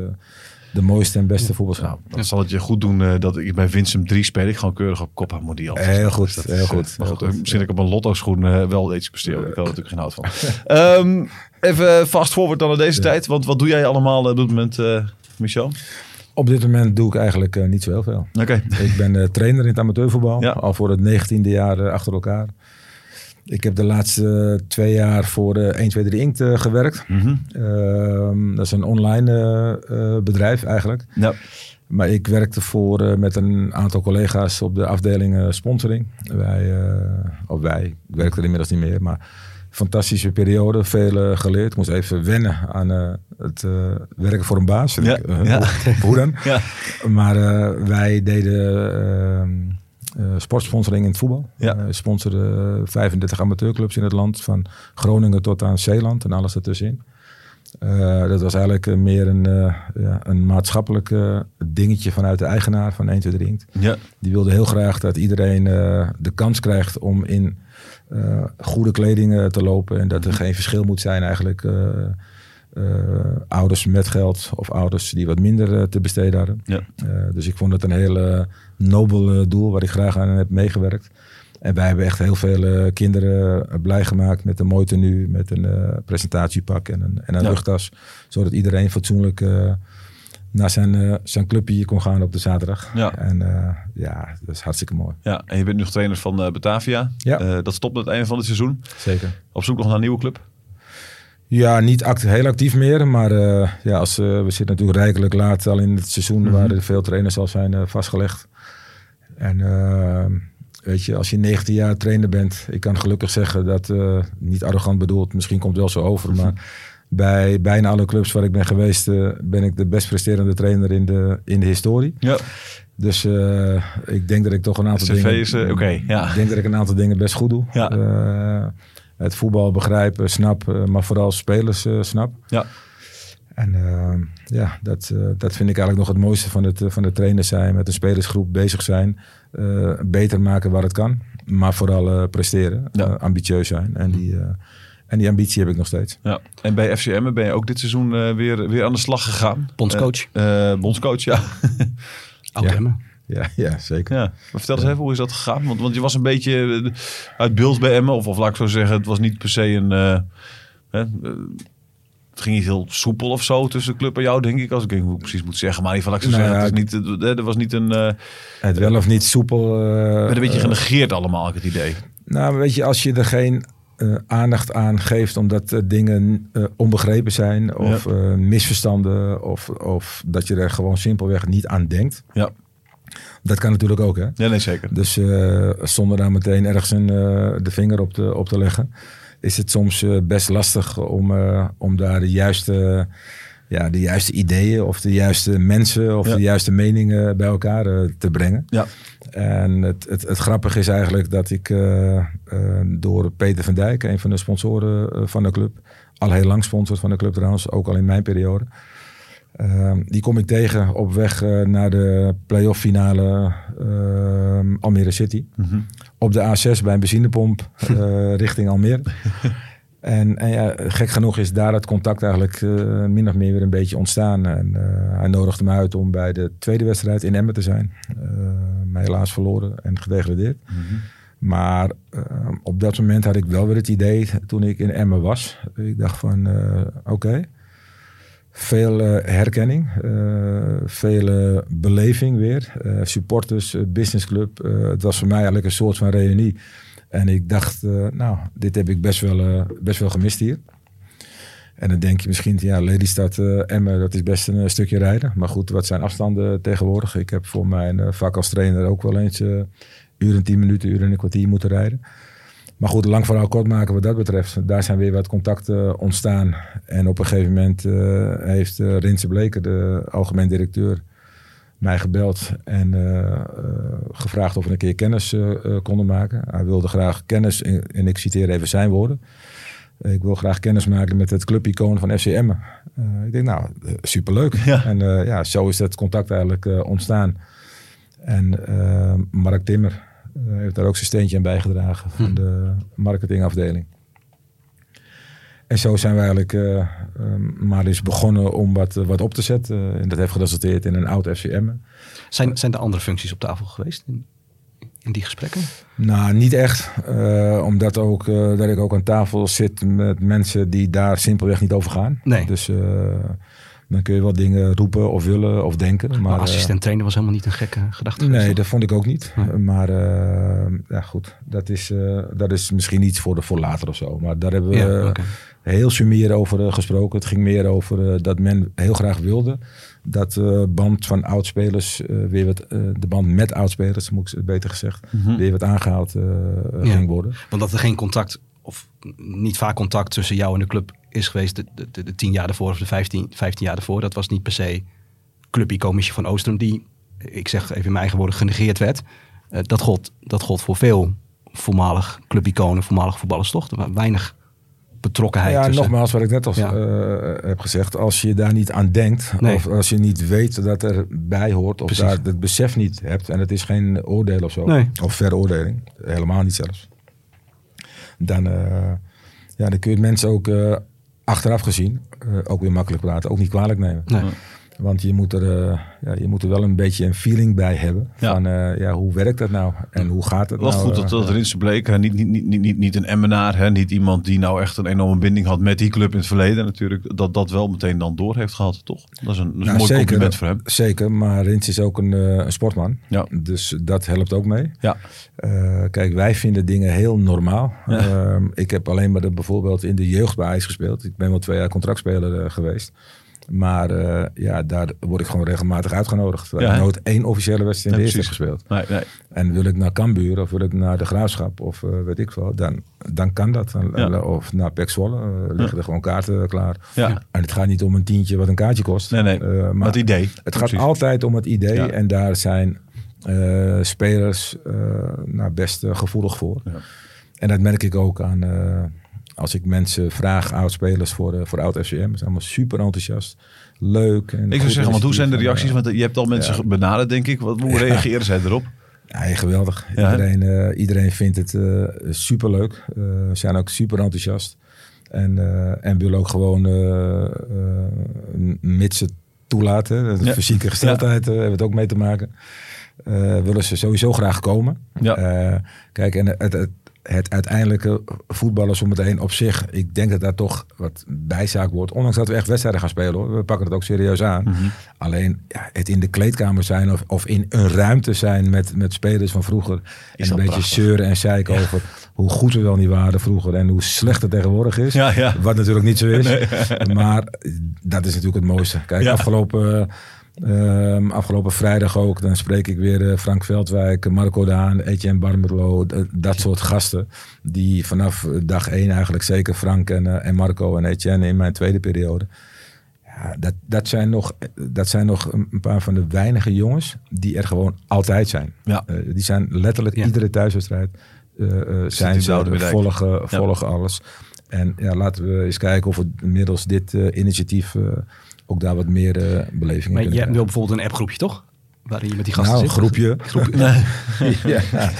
de mooiste en beste voetbalschaal. Nou, dan zal het je goed doen eh, dat ik bij Winsum 3 speel. Ik gewoon keurig op Copa Mundial. Heel goed, Dus dat heel is, eh, goed, maar heel goed, goed. Misschien dat ik op een lotto schoen eh, wel iets besteed. Ik had er natuurlijk geen hout van. Ehm, even fast forward dan naar deze tijd. Want wat doe jij allemaal op dit moment, Michel? Op dit moment doe ik eigenlijk niet zo heel veel. Oké. Ik ben trainer in het amateurvoetbal. Ja. Al voor het negentiende jaar achter elkaar. Ik heb de laatste eh, twee jaar voor eh 1, 2, 3 Inkt eh, gewerkt. Mhm. Ehm, dat is een online eh, eh, bedrijf eigenlijk. Ja. Maar ik werkte voor eh, met een aantal collega's op de afdeling eh, sponsoring. Wij, eh, of wij, ik werk er inmiddels niet meer, maar fantastische periode, veel eh, geleerd. Ik moest even wennen aan eh, het eh, werken voor een baas. Ja, Ik, eh, ja. hoe- Hoe dan? Ja. Maar eh, wij deden ehm, eh, sportsponsoring in het voetbal. Ja. Eh, sponsoren 35 amateurclubs in het land, van Groningen tot aan Zeeland en alles ertussenin. Eh, dat was eigenlijk eh, meer een, eh, ja, een maatschappelijk eh, dingetje vanuit de eigenaar van 1, 2, 3 Inkt. Ja, Die wilde heel graag dat iedereen eh, de kans krijgt om in eh, goede kleding eh, te lopen. En dat er geen verschil moet zijn eigenlijk. eh, eh, ouders met geld of ouders die wat minder eh, te besteden hadden. Ja. Eh, dus ik vond het een heel eh, nobel eh, doel waar ik graag aan heb meegewerkt. En wij hebben echt heel veel eh, kinderen eh, blij gemaakt met een mooi tenue, met een presentatiepak en een, en een Ja. rugtas. Zodat iedereen fatsoenlijk naar zijn, zijn clubje kon gaan op de zaterdag. Ja. En ja, dat is hartstikke mooi. ja, en je bent nu trainer van Batavia. Ja. Dat stopt aan het einde van het seizoen. Zeker. Op zoek nog naar een nieuwe club. Ja, niet act heel actief meer. Maar ja, als, we zitten natuurlijk rijkelijk laat al in het seizoen Mhm. waar er veel trainers al zijn vastgelegd. En eh, weet je, als je 19 jaar trainer bent, ik kan gelukkig zeggen dat, eh, niet arrogant bedoeld, misschien komt het wel zo over, maar bij bijna alle clubs waar ik ben geweest, eh, ben ik de best presterende trainer in de, in de historie. Ja. Dus ik denk dat ik toch een aantal CV dingen. is, ja. Ik denk dat ik een aantal dingen best goed doe. Ja. Het voetbal begrijpen, snap, maar vooral spelers snap. Ja. En eh, ja, dat, eh, dat vind ik eigenlijk nog het mooiste van het, eh, van het trainer zijn. Met een spelersgroep bezig zijn. eh, beter maken waar het kan. Maar vooral presteren. Ja. ambitieus zijn. En die, eh, en die ambitie heb ik nog steeds. Ja. En bij FCM ben je ook dit seizoen eh, weer, weer aan de slag gegaan. Bondscoach. Bondscoach, ja. Oud Ja. Emmen. Ja, ja zeker. ja. Maar vertel eens even, hoe is dat gegaan? Want, want je was een beetje uit beeld bij Emmen. Of, of laat ik zo zeggen, het was niet per se een... eh, hè, het ging niet heel soepel of zo tussen de club en jou, denk ik. Als ik hoe ik precies moet zeggen. Maar in ieder geval, ik Nou zeggen, ja, het is niet, eh, er was niet een... eh Het wel of niet soepel. eh, werd een beetje genegeerd allemaal, ik het idee. Nou, weet je, als je er geen aandacht aan geeft omdat dingen onbegrepen zijn of misverstanden of, of dat je er gewoon simpelweg niet aan denkt. Ja, Dat kan natuurlijk ook, hè? ja nee, zeker. Dus zonder daar meteen ergens een, de vinger op te, op te leggen, is het soms eh, best lastig om, eh, om daar de juiste, ja, de juiste ideeën of de juiste mensen of Ja. de juiste meningen bij elkaar eh, te brengen. Ja, En het, het, het grappige is eigenlijk dat ik door Peter van Dijk, een van de sponsoren van de club, al heel lang sponsor van de club trouwens, ook al in mijn periode. eh, die kom ik tegen op weg naar de playoff finale Almere City. Mhm. Op de A6 bij een benzinepomp eh, richting Almere. En, en ja, gek genoeg is daar het contact eigenlijk eh, min of meer weer een beetje ontstaan. En eh, hij nodigde me uit om bij de tweede wedstrijd in Emmen te zijn. Maar helaas verloren en gedegradeerd. Maar eh, op dat moment had ik wel weer het idee, toen ik in Emmen was. Ik dacht van, oké, veel eh, herkenning, eh, veel eh, beleving weer. Supporters, businessclub. Het was voor mij eigenlijk een soort van reunie. En ik dacht, nou, dit heb ik best wel, best wel gemist hier. En dan denk je misschien, ja, Lelystad, eh Emmen, dat is best een stukje rijden. Maar goed, wat zijn afstanden tegenwoordig? Ik heb voor mijn vak als trainer ook wel eens eh uur en tien minuten, uur en een kwartier moeten rijden. Maar goed, lang verhaal kort maken wat dat betreft. Daar zijn weer wat contacten ontstaan. En op een gegeven moment eh, heeft uh, Rinse Bleker, de algemeen directeur, mij gebeld en eh, eh, gevraagd of we een keer kennis eh, eh, konden maken. Hij wilde graag kennis, en, ik citeer even zijn woorden. Ik wil graag kennis maken met het clubicoon van FC Emmen. Uh, ik denk, nou, superleuk. Ja. En ja, zo is dat contact eigenlijk ontstaan. En Mark Timmer heeft daar ook zijn steentje aan bijgedragen van hm. de marketingafdeling. En zo zijn we eigenlijk uh, maar eens begonnen om wat, wat op te zetten. En dat heeft geresulteerd in een oud FCM. Zijn, zijn er andere functies op tafel geweest in, in die gesprekken? Nou, niet echt. Uh, omdat ook, uh, dat ik ook aan tafel zit met mensen die daar simpelweg niet over gaan. Nee. Dus dan kun je wel dingen roepen of willen of denken. Maar, assistent trainer was helemaal niet een gekke gedachte. Nee, toch? dat vond ik ook niet. Ja. Maar ja, goed, dat is, dat is misschien iets voor, de, voor later of zo. Maar daar hebben we ja, okay. heel sumier over gesproken. Het ging meer over dat men heel graag wilde dat de band van oudspelers uh, weer wat, uh, de band met oudspelers, moet ik beter gezegd, Mhm. mm -hmm. weer wat aangehaald uh, ja. ging worden. Want dat er geen contact of niet vaak contact tussen jou en de club is geweest de, de, de, tien jaar ervoor of de 15, 15 jaar ervoor. Dat was niet per se clubicomische van Oostrum die, ik zeg even in mijn eigen woorden, genegeerd werd. Eh, dat, gold, dat gold voor veel voormalig clubiconen, voormalig voetballers toch? Er weinig betrokkenheid Ja, tussen. nogmaals wat ik net al Ja. eh, heb gezegd. Als je daar niet aan denkt, Nee. of als je niet weet dat er bij hoort, of Precies. daar het besef niet hebt, en het is geen oordeel of zo, Nee. of veroordeling, helemaal niet zelfs, dan, eh, ja, dan kun je mensen ook achteraf gezien eh, ook weer makkelijk praten, ook niet kwalijk nemen. Nee. Want je moet, er, eh, ja, je moet er wel een beetje een feeling bij hebben. Ja. Van eh, ja, hoe werkt dat nou? En hoe gaat het Wel nou? goed dat, eh, dat Rinse bleek. hè. Niet, niet, niet, niet, niet, een Emmenaar. Hè. Niet iemand die nou echt een enorme binding had met die club in het verleden. Natuurlijk dat dat wel meteen dan door heeft gehad, toch? Dat is een, dat is een Nou, mooi zeker, compliment voor hem. Zeker, maar Rins is ook een, een sportman. Ja. Dus dat helpt ook mee. Ja. Kijk, wij vinden dingen heel normaal. Ja. Ehm, ik heb alleen maar de, bijvoorbeeld in de jeugd bij IJs gespeeld. Ik ben wel twee jaar contractspeler geweest. Maar eh, ja, daar word ik gewoon regelmatig uitgenodigd. Ja, ik nooit één officiële wedstrijd in de eerste heb gespeeld. Nee, nee. En wil ik naar Cambuur of wil ik naar de Graafschap of eh, weet ik wel, dan, dan kan dat. Dan- Ja. Of naar Pek Zwolle, eh, liggen er gewoon kaarten klaar. Ja. En het gaat niet om een tientje wat een kaartje kost. Nee, nee. Maar het idee. het gaat Precies. altijd om het idee en daar zijn spelers nou, best gevoelig voor. Ja. En dat merk ik ook aan, als ik mensen vraag, oud-spelers voor, eh, voor oud-FCM. Ze zijn allemaal super enthousiast, leuk. En Ik zou zeggen, want hoe zijn de reacties? Want je hebt al mensen benaderd, denk ik. Wat, hoe reageren zij erop? ja, geweldig. Ja, iedereen, eh, iedereen vindt het eh super leuk. zijn ook super enthousiast. En, en willen ook gewoon, mits het toelaten, de fysieke gesteldheid hebben we het ook mee te maken. willen ze sowieso graag komen. Ja. Kijk, en het, het, het uiteindelijke voetballen zometeen op zich, ik denk dat daar toch wat bijzaak wordt. Ondanks dat we echt wedstrijden gaan spelen hoor. We pakken het ook serieus aan. Mhm. Alleen ja, het in de kleedkamer zijn of, of in een ruimte zijn met, met spelers van vroeger. en al een beetje prachtig. zeuren en zeiken over hoe goed we wel niet waren vroeger en hoe slecht het tegenwoordig is. Ja. Wat natuurlijk niet zo is. Maar dat is natuurlijk het mooiste. Kijk, afgelopen, ehm, afgelopen vrijdag ook, dan spreek ik weer eh, Frank Veldwijk, Marco Daan, Etienne Barmerlo, d- dat soort gasten. Die vanaf dag één eigenlijk, zeker Frank en, eh, en Marco en Etienne in mijn tweede periode. Ja, dat, dat, zijn nog, dat zijn nog een paar van de weinige jongens die er gewoon altijd zijn. Ja. Eh, die zijn letterlijk Ja. iedere thuiswedstrijd uh, zijn ze volgen, volgen alles. En ja, laten we eens kijken of we middels dit eh, initiatief eh, ook daar wat meer eh beleving in Maar kunnen je hebt nu bijvoorbeeld een appgroepje, toch? Waarin je met die gasten Nou, een zit. groepje. ja,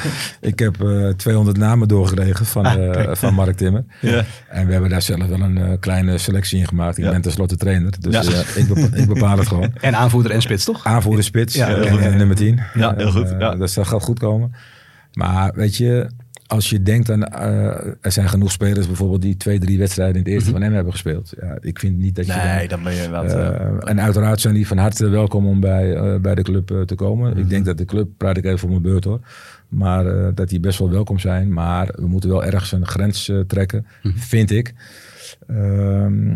ik heb eh 200 namen doorgekregen van, Ah, eh, van Mark Timmer. Ja. En we hebben daar zelf wel een eh, kleine selectie in gemaakt. Ik Ja. ben tenslotte trainer, dus Ja. eh, ik, bepaal, ik bepaal het gewoon. En aanvoerder en spits, toch? Aanvoerder spits Ja, en, nummer 10. Ja, heel goed, ja. Dat gaat goed komen. Maar weet je, als je denkt aan... eh, er zijn genoeg spelers bijvoorbeeld die twee, drie wedstrijden in het eerste van hem hebben gespeeld. Ja, ik vind niet dat je Mhm. Nee, dan- dan ben je inderdaad... eh, eh, en uiteraard zijn die van harte welkom om bij, bij de club te komen. Mhm. Ik denk dat de club, praat ik even voor mijn beurt hoor, maar dat die best wel welkom zijn. Maar we moeten wel ergens een grens trekken, Mhm. vind ik. Ehm,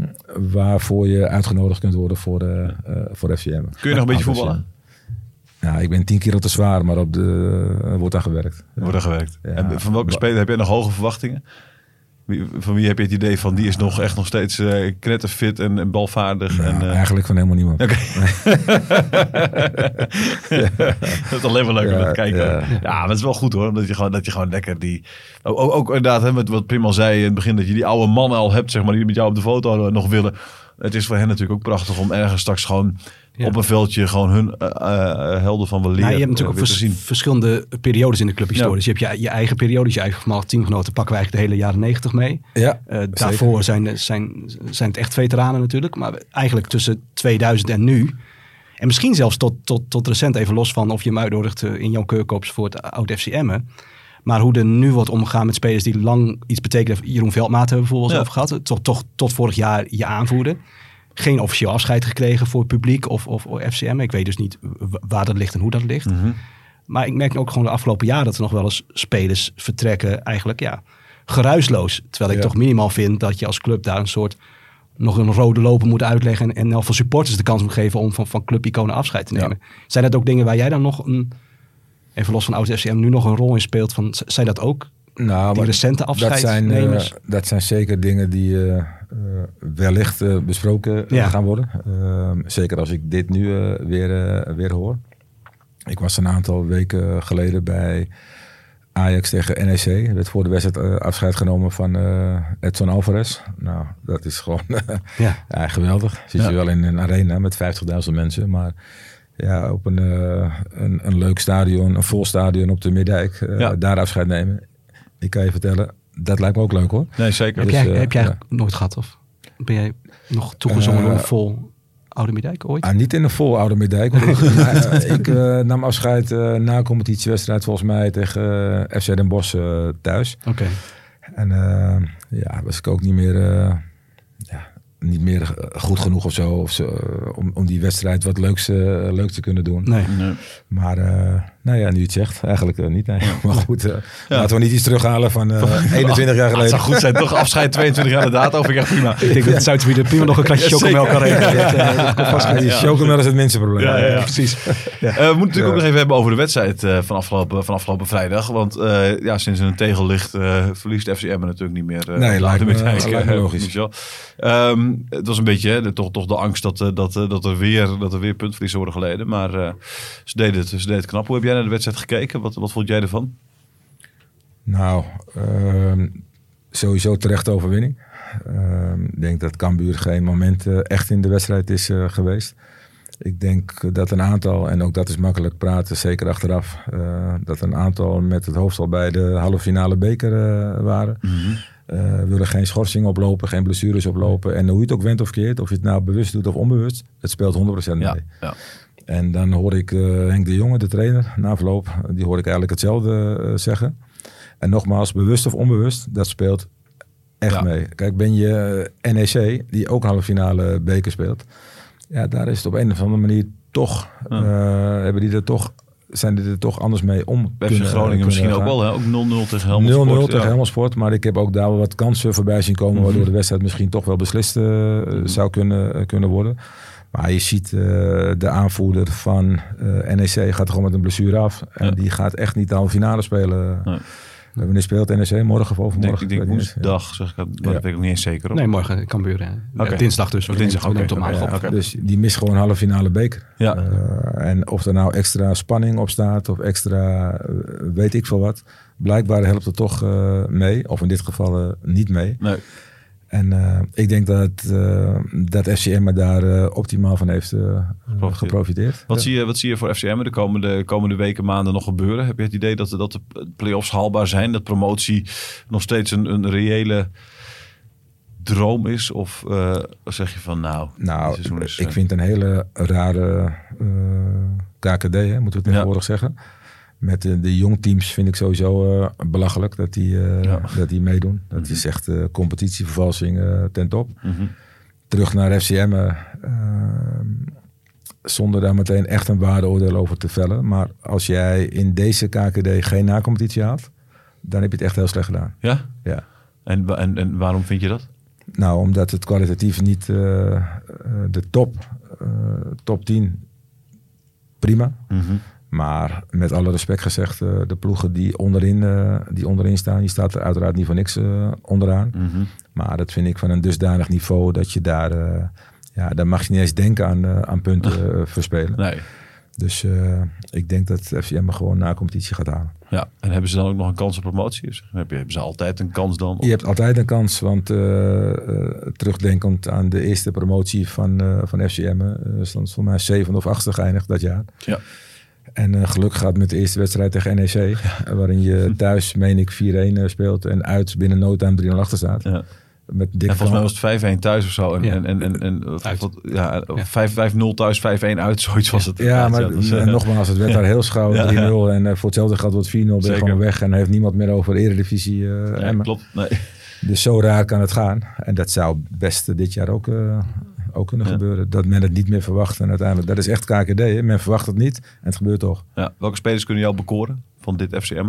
waarvoor je uitgenodigd kunt worden voor, voor FCM. Kun je nog een beetje voetballen? Ja, ik ben tien kilo te zwaar, maar op de, er wordt aan gewerkt. Wordt er gewerkt. Ja. En van welke speler heb jij nog hoge verwachtingen? Wie, van wie heb je het idee van die is nog echt nog steeds eh knetterfit en, en balvaardig? En, eh, Eigenlijk van helemaal niemand. Oké. dat is alleen maar leuk om Ja, te kijken. Ja. ja. maar het is wel goed hoor. Omdat je gewoon, dat je gewoon lekker die... Ook, ook, ook inderdaad, hè, met wat Prim al zei in het begin. Dat je die oude mannen al hebt, zeg maar. Die met jou op de foto nog willen. Het is voor hen natuurlijk ook prachtig om ergens straks gewoon... Ja. Op een veldje gewoon hun eh, eh, helden van weleer Nou, je hebt eh, natuurlijk te vers- zien. verschillende periodes in de clubhistorie. Ja. Dus je hebt je, je eigen periodes, je eigen teamgenoten pakken wij eigenlijk de hele jaren negentig mee. Ja, Eh, daarvoor zijn, zijn, zijn het echt veteranen natuurlijk. Maar eigenlijk tussen 2000 en nu. En misschien zelfs tot, tot, tot recent even los van of je hem uitnodigt eh, in Jan Keurkoops voor het oud FC Emmen. Maar hoe er nu wordt omgegaan met spelers die lang iets betekenen. Jeroen Veldmaat hebben we bijvoorbeeld Ja. over gehad. Toch, toch tot vorig jaar je aanvoerder. Geen officieel afscheid gekregen voor het publiek of, of, of FCM. Ik weet dus niet waar dat ligt en hoe dat ligt. Mhm. Maar ik merk ook gewoon de afgelopen jaren dat er nog wel eens spelers vertrekken. Eigenlijk ja, geruisloos. Terwijl ik Ja. toch minimaal vind dat je als club daar een soort nog een rode loper moet uitleggen. En, en voor supporters de kans moet geven om van, van clubiconen afscheid te Ja. nemen. Zijn dat ook dingen waar jij dan nog een, even los van oud FCM, nu nog een rol in speelt? Van, zijn dat ook Nou, die recente dat zijn, eh, dat zijn zeker dingen die eh, eh, wellicht besproken Ja. gaan worden. Ehm, zeker als ik dit nu weer, weer hoor. Ik was een aantal weken geleden bij Ajax tegen NEC. Er werd voor de wedstrijd afscheid genomen van Edson Alvarez. Nou, dat is gewoon ja. ja, geweldig. Zit je wel in een arena met 50.000 mensen. Maar ja, op een, een, een leuk stadion, een vol stadion op de Middijk. Ja. Daar afscheid nemen. Ik kan je vertellen, dat lijkt me ook leuk hoor. Nee, zeker. Heb Dus, jij, eh, heb jij ja. nooit gehad? Of ben jij nog toegezongen door een Eh, vol Oude Middijk ooit? Ah, niet in een vol oude Middijk. ik eh, ik eh, nam afscheid eh, na competitiewedstrijd volgens mij tegen eh, FC Den Bosch eh, thuis. Oké. En eh, ja, was ik ook niet meer, eh, ja, niet meer eh, goed genoeg of zo. Of zo eh, om, om die wedstrijd wat leuks, eh, leuk te kunnen doen. Nee. Nee. Maar eh, nou ja, nu het zegt, eigenlijk eh, niet. Nee. Maar goed, eh, laten we niet iets terughalen van eh, 21 jaar Het geleden. zou goed zijn, toch? Afscheid 22 jaar de datum, vind ik echt prima. Ik denk dat Zuid-Zwieden prima nog een kratje Ja, chocomel kan regelen. Eh, chocomel is het minste probleem. Ja, ja, ja. Precies. Eh, we moeten natuurlijk ook nog even hebben over de wedstrijd eh, van, afgelopen, van afgelopen vrijdag. Want eh, ja, sinds een tegel ligt, eh, verliest FCM natuurlijk niet meer. eh, Nee, lijkt me- Middijk, lijkt me eh, logisch. Ehm, het was een beetje de, toch, toch de angst dat, eh, dat, eh, dat, er weer, dat er weer puntverliezen worden geleden. Maar eh, ze, deden het, ze deden het knap. Hoe heb jij naar de wedstrijd gekeken? Wat, wat vond jij ervan? Nou, ehm, sowieso terecht overwinning. Ik denk dat Cambuur geen moment eh, echt in de wedstrijd is eh, geweest. Ik denk dat een aantal, en ook dat is makkelijk praten, zeker achteraf, eh, dat een aantal met het hoofd al bij de halve finale beker waren. Eh, willen geen schorsing oplopen, geen blessures oplopen. En hoe je het ook went of keert, of je het nou bewust doet of onbewust, het speelt 100% mee. Ja, ja. En dan hoor ik eh, Henk de Jonge, de trainer, na verloop, die hoor ik eigenlijk hetzelfde eh, zeggen. En nogmaals, bewust of onbewust, dat speelt echt Ja. mee. Kijk, ben je eh, NEC, die ook halve finale beker speelt. Ja, daar is het op een of andere manier toch, Ja. hebben die er toch, zijn die er toch anders mee om FC Groningen misschien ook wel, hè? Ook 0-0 tegen Helmond 0-0 Sport. tegen ja. Helmond Sport. Maar ik heb ook daar wel wat kansen voorbij zien komen. Mhm. Waardoor de wedstrijd misschien toch wel beslist zou kunnen, kunnen worden. Maar je ziet eh, de aanvoerder van eh, NEC gaat gewoon met een blessure af. En Ja. die gaat echt niet de halve finale spelen. Nee. Wanneer speelt NEC? Morgen of Ik overmorgen? denk, ik denk niet eens. woensdag, zeg ik, maar Ja. dat weet ik ook niet eens zeker. hoor. Nee, morgen Cambuur. hè. Oké. Dinsdag dus. Dinsdag, oké, op op. ja. Dus die mist gewoon halve finale beker. Ja. Eh, en of er nou extra spanning op staat of extra weet ik veel wat. Blijkbaar helpt het toch eh, mee. Of in dit geval niet mee. Nee. En eh, ik denk dat, eh, dat FCM er daar eh, optimaal van heeft Geprofiteerd. geprofiteerd. Wat, Ja. zie je, wat zie je voor FCM de komende, komende weken, maanden nog gebeuren? Heb je het idee dat, de- dat de play-offs haalbaar zijn? Dat promotie nog steeds een, een reële droom is? Of zeg je van nou, Nou, is, ik vind een hele rare KKD, hè, moeten we tegenwoordig zeggen. Met de, de jongteams vind ik sowieso eh, belachelijk dat die, eh, Ja. dat die meedoen. Dat Mhm. is echt eh, competitievervalsing ten top. mhm. Terug naar FCM, eh, ehm, zonder daar meteen echt een waardeoordeel over te vellen. Maar als jij in deze KKD geen nacompetitie haalt, dan heb je het echt heel slecht gedaan. Ja? Ja. En, en, en waarom vind je dat? Nou, omdat het kwalitatief niet de top, top 10, prima. Mhm. Maar met alle respect gezegd, eh, de ploegen die onderin, eh, die onderin staan, die staat er uiteraard niet voor niks eh, onderaan. Mhm. Maar dat vind ik van een dusdanig niveau dat je daar, ja, daar mag je niet eens denken aan, aan punten verspelen. Nee. Dus ik denk dat FCM gewoon na competitie gaat halen. Ja. En hebben ze dan ook nog een kans op promotie? Dus Heb je, hebben ze altijd een kans dan? Je hebt altijd een kans, want terugdenkend aan de eerste promotie van, van FCM, eh stond voor mij zevende of achtste geëindigd dat jaar. Ja. En eh gelukkig gaat met de eerste wedstrijd tegen NEC, waarin je thuis, meen ik, 4-1 speelt en uit binnen no time 3-0 achter staat. Ja. Met En dikke volgens mij was het 5-1 thuis of zo. En, Ja. en, en, en, en wat- wat- ja, Ja. 5-5-0 thuis, 5-1 uit. Zoiets was het. Ja, maar dus, eh, en nogmaals, het werd daar heel schouw 3-0. Ja, ja. En eh, voor hetzelfde gaat wordt 4-0 ben je Zeker. gewoon weg. En heeft niemand meer over Eredivisie eh ja, klopt. Nee. Dus zo raar kan het gaan. En dat zou best eh, dit jaar ook, eh, ook kunnen Ja. gebeuren. Dat men het niet meer verwacht. En uiteindelijk, dat is echt KKD. Hè? Men verwacht het niet en het gebeurt toch. Ja. Welke spelers kunnen jou bekoren van dit FCM?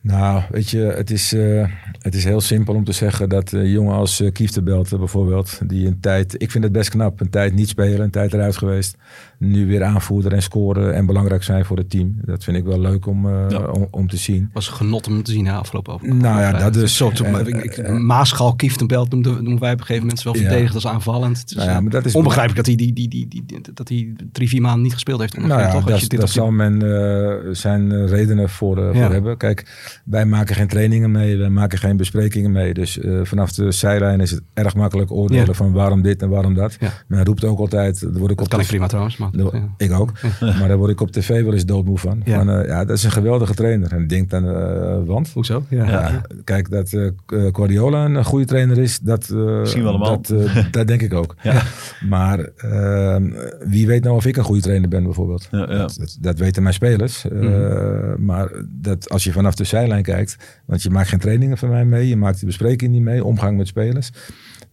Nou, weet je, het is, eh, het is heel simpel om te zeggen dat een jongen als uh, Kieftenbelt bijvoorbeeld, die een tijd, ik vind het best knap, een tijd niet spelen, een tijd eruit geweest, nu weer aanvoerder en scoren en belangrijk zijn voor het team. Dat vind ik wel leuk om, eh, Ja. om, om te zien. Was genot om te zien na afgelopen over. Nou ja, dat dus. Zo, toen, En, ik, ik, eh, Maaschal, Kieftenbelt noemden, noemden wij op een gegeven moment wel verdedigd als aanvallend. Nou ja, maar dat is onbegrijpelijk dat hij, die, die, die, die, die- dat hij drie, vier maanden niet gespeeld heeft. Nou ja, toch? Als daar, je dit zal men eh, zijn eh, redenen voor, eh, Ja. voor hebben. Kijk, wij maken geen trainingen mee, wij maken geen besprekingen mee. Dus eh, vanaf de zijlijn is het erg makkelijk oordelen Ja. van waarom dit en waarom dat. Ja. Men roept ook altijd, daar word ik Dat op kan ik prima trouwens. Maar, ja. Ik ook. Maar daar word ik op tv wel eens doodmoe van. Ja. Van, eh, ja, dat is een geweldige trainer. En ik denk dan, eh, want? Hoezo? Ja. Ja, kijk, dat eh, Guardiola een goede trainer is, dat, Zien we allemaal. dat, dat denk ik ook. Ja. Maar ehm, wie weet nou of ik een goede trainer ben bijvoorbeeld. Dat, dat, dat weten mijn spelers. Mhm. Maar dat als je vanaf de zijlijn kijkt, want je maakt geen trainingen van mij mee, je maakt de bespreking niet mee, omgang met spelers.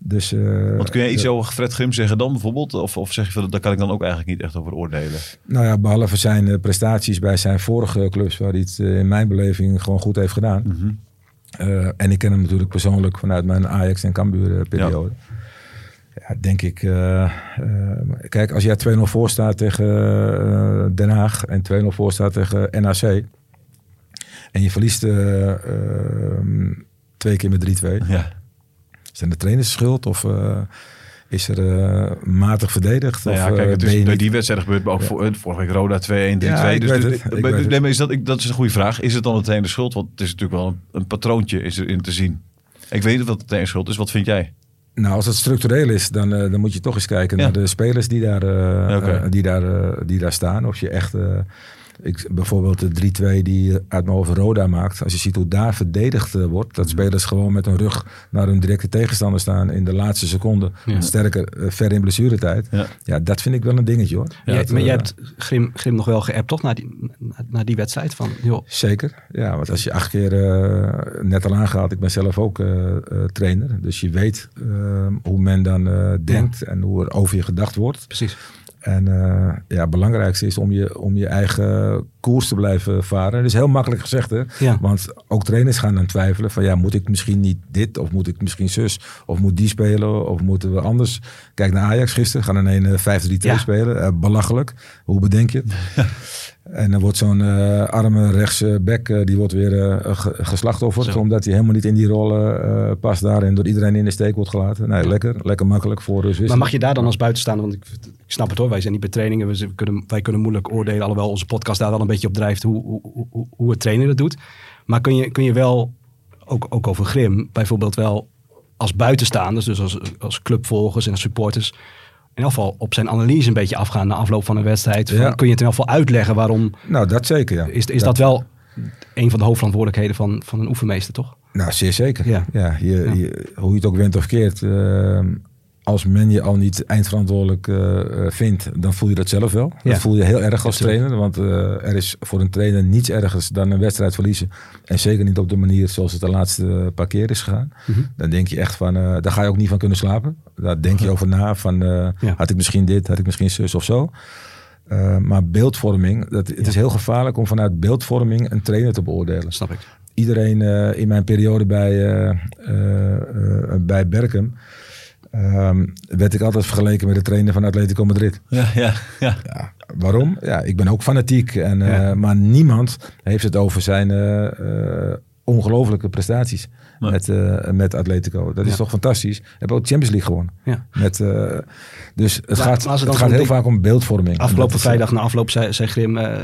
Dus, eh, Want kun jij iets over Fred Grim zeggen dan bijvoorbeeld? Of, of zeg je van, daar kan ik dan ook eigenlijk niet echt over oordelen? Nou ja, behalve zijn eh, prestaties bij zijn vorige clubs, waar hij het eh, in mijn beleving gewoon goed heeft gedaan. Mhm. En ik ken hem natuurlijk persoonlijk vanuit mijn Ajax en Cambuur periode. Ja. denk ik. kijk, als jij 2-0 voor staat tegen Den Haag en 2-0 voor staat tegen NAC. En je verliest twee keer met 3-2. Ja. Zijn de trainers schuld of eh, is er eh, matig verdedigd? Nou of, ja, kijk, eh, het is bij niet- die wedstrijd gebeurt, maar ook Ja. voor, vorige week Roda 2-1, 3-2. Ja, dus het, het. nee, maar is dat, ik, dat is een goede vraag. Is het dan meteen de schuld? Want het is natuurlijk wel een, een patroontje is erin te zien. Ik weet niet wat meteen schuld is. Wat vind jij? Nou, als het structureel is, dan, dan moet je toch eens kijken Ja. naar de spelers die daar, eh, die daar, die daar staan. Of je echt, ik, bijvoorbeeld de 3-2 die je uit mijn hoofd Roda maakt. Als je ziet hoe daar verdedigd eh, wordt, dat spelers gewoon met hun rug naar hun directe tegenstander staan in de laatste seconde. Ja. Sterker, eh, ver in blessuretijd. Ja. Ja. dat vind ik wel een dingetje hoor. Dat, maar eh, jij hebt Grim, Grim nog wel geappt, toch? Na die, na, na die wedstrijd van, joh, Zeker, ja, want als je acht keer eh, net al aangehaald, ik ben zelf ook eh, eh, trainer, dus je weet eh, hoe men dan eh, denkt en hoe er over je gedacht wordt. precies. En eh, ja, het belangrijkste is om je, om je eigen koers te blijven varen. Dat is heel makkelijk gezegd, hè? Ja. Want ook trainers gaan dan twijfelen van ja, moet ik misschien niet dit of moet ik misschien zus of moet die spelen of moeten we anders? Kijk naar Ajax gisteren, gaan een 1 5-3-2 Ja. spelen. Eh, belachelijk. Hoe bedenk je het? En dan wordt zo'n eh, arme rechtse eh, die wordt weer eh, ge- geslachtofferd. Zo. Omdat hij helemaal niet in die rol eh, eh, past daar en door iedereen in de steek wordt gelaten. Nee, lekker. Lekker makkelijk voor Rus Maar mag je daar dan als buitenstaander, want ik, ik snap het hoor, wij zijn niet bij trainingen, we wij kunnen moeilijk oordelen, alhoewel onze podcast daar wel een beetje op drijft hoe, hoe, hoe, hoe het trainer dat doet. Maar kun je, kun je wel, ook, ook over Grim, bijvoorbeeld wel als buitenstaanders, dus als, als clubvolgers en als supporters, in ieder geval op zijn analyse een beetje afgaan na afloop van een wedstrijd. Van. Kun je het in ieder geval uitleggen waarom, Nou, dat zeker, ja. is, is dat wel een van de hoofdverantwoordelijkheden van, van een oefenmeester, toch? Nou, zeer zeker. Ja. Ja. je, Ja. Je, hoe je het ook went of keert. eh, als men je al niet eindverantwoordelijk eh, eh, vindt, dan voel je dat zelf wel. Ja. Dat voel je heel erg als trainer. Want eh, er is voor een trainer niets ergers dan een wedstrijd verliezen. En zeker niet op de manier zoals het de laatste paar keer is gegaan. Mhm. Dan denk je echt van, eh, daar ga je ook niet van kunnen slapen. Daar denk je over na van, Ja. had ik misschien dit, had ik misschien zus of zo. Maar beeldvorming, dat, het is heel gevaarlijk om vanuit beeldvorming een trainer te beoordelen snap ik. iedereen in mijn periode bij, bij Berkem. Ehm, werd ik altijd vergeleken met de trainer van Atletico Madrid. Ja, ja, ja. Ja, waarom? Ja, ik ben ook fanatiek. En, eh. Maar niemand heeft het over zijn eh, eh, ongelofelijke prestaties Nee. met, eh, met Atletico. Dat is toch fantastisch? Heb ook Champions League gewonnen. Ja. Met, eh, dus het Maar- gaat, het gaat heel vaak om beeldvorming. Afgelopen vrijdag na afloop zei, zei Grim, eh,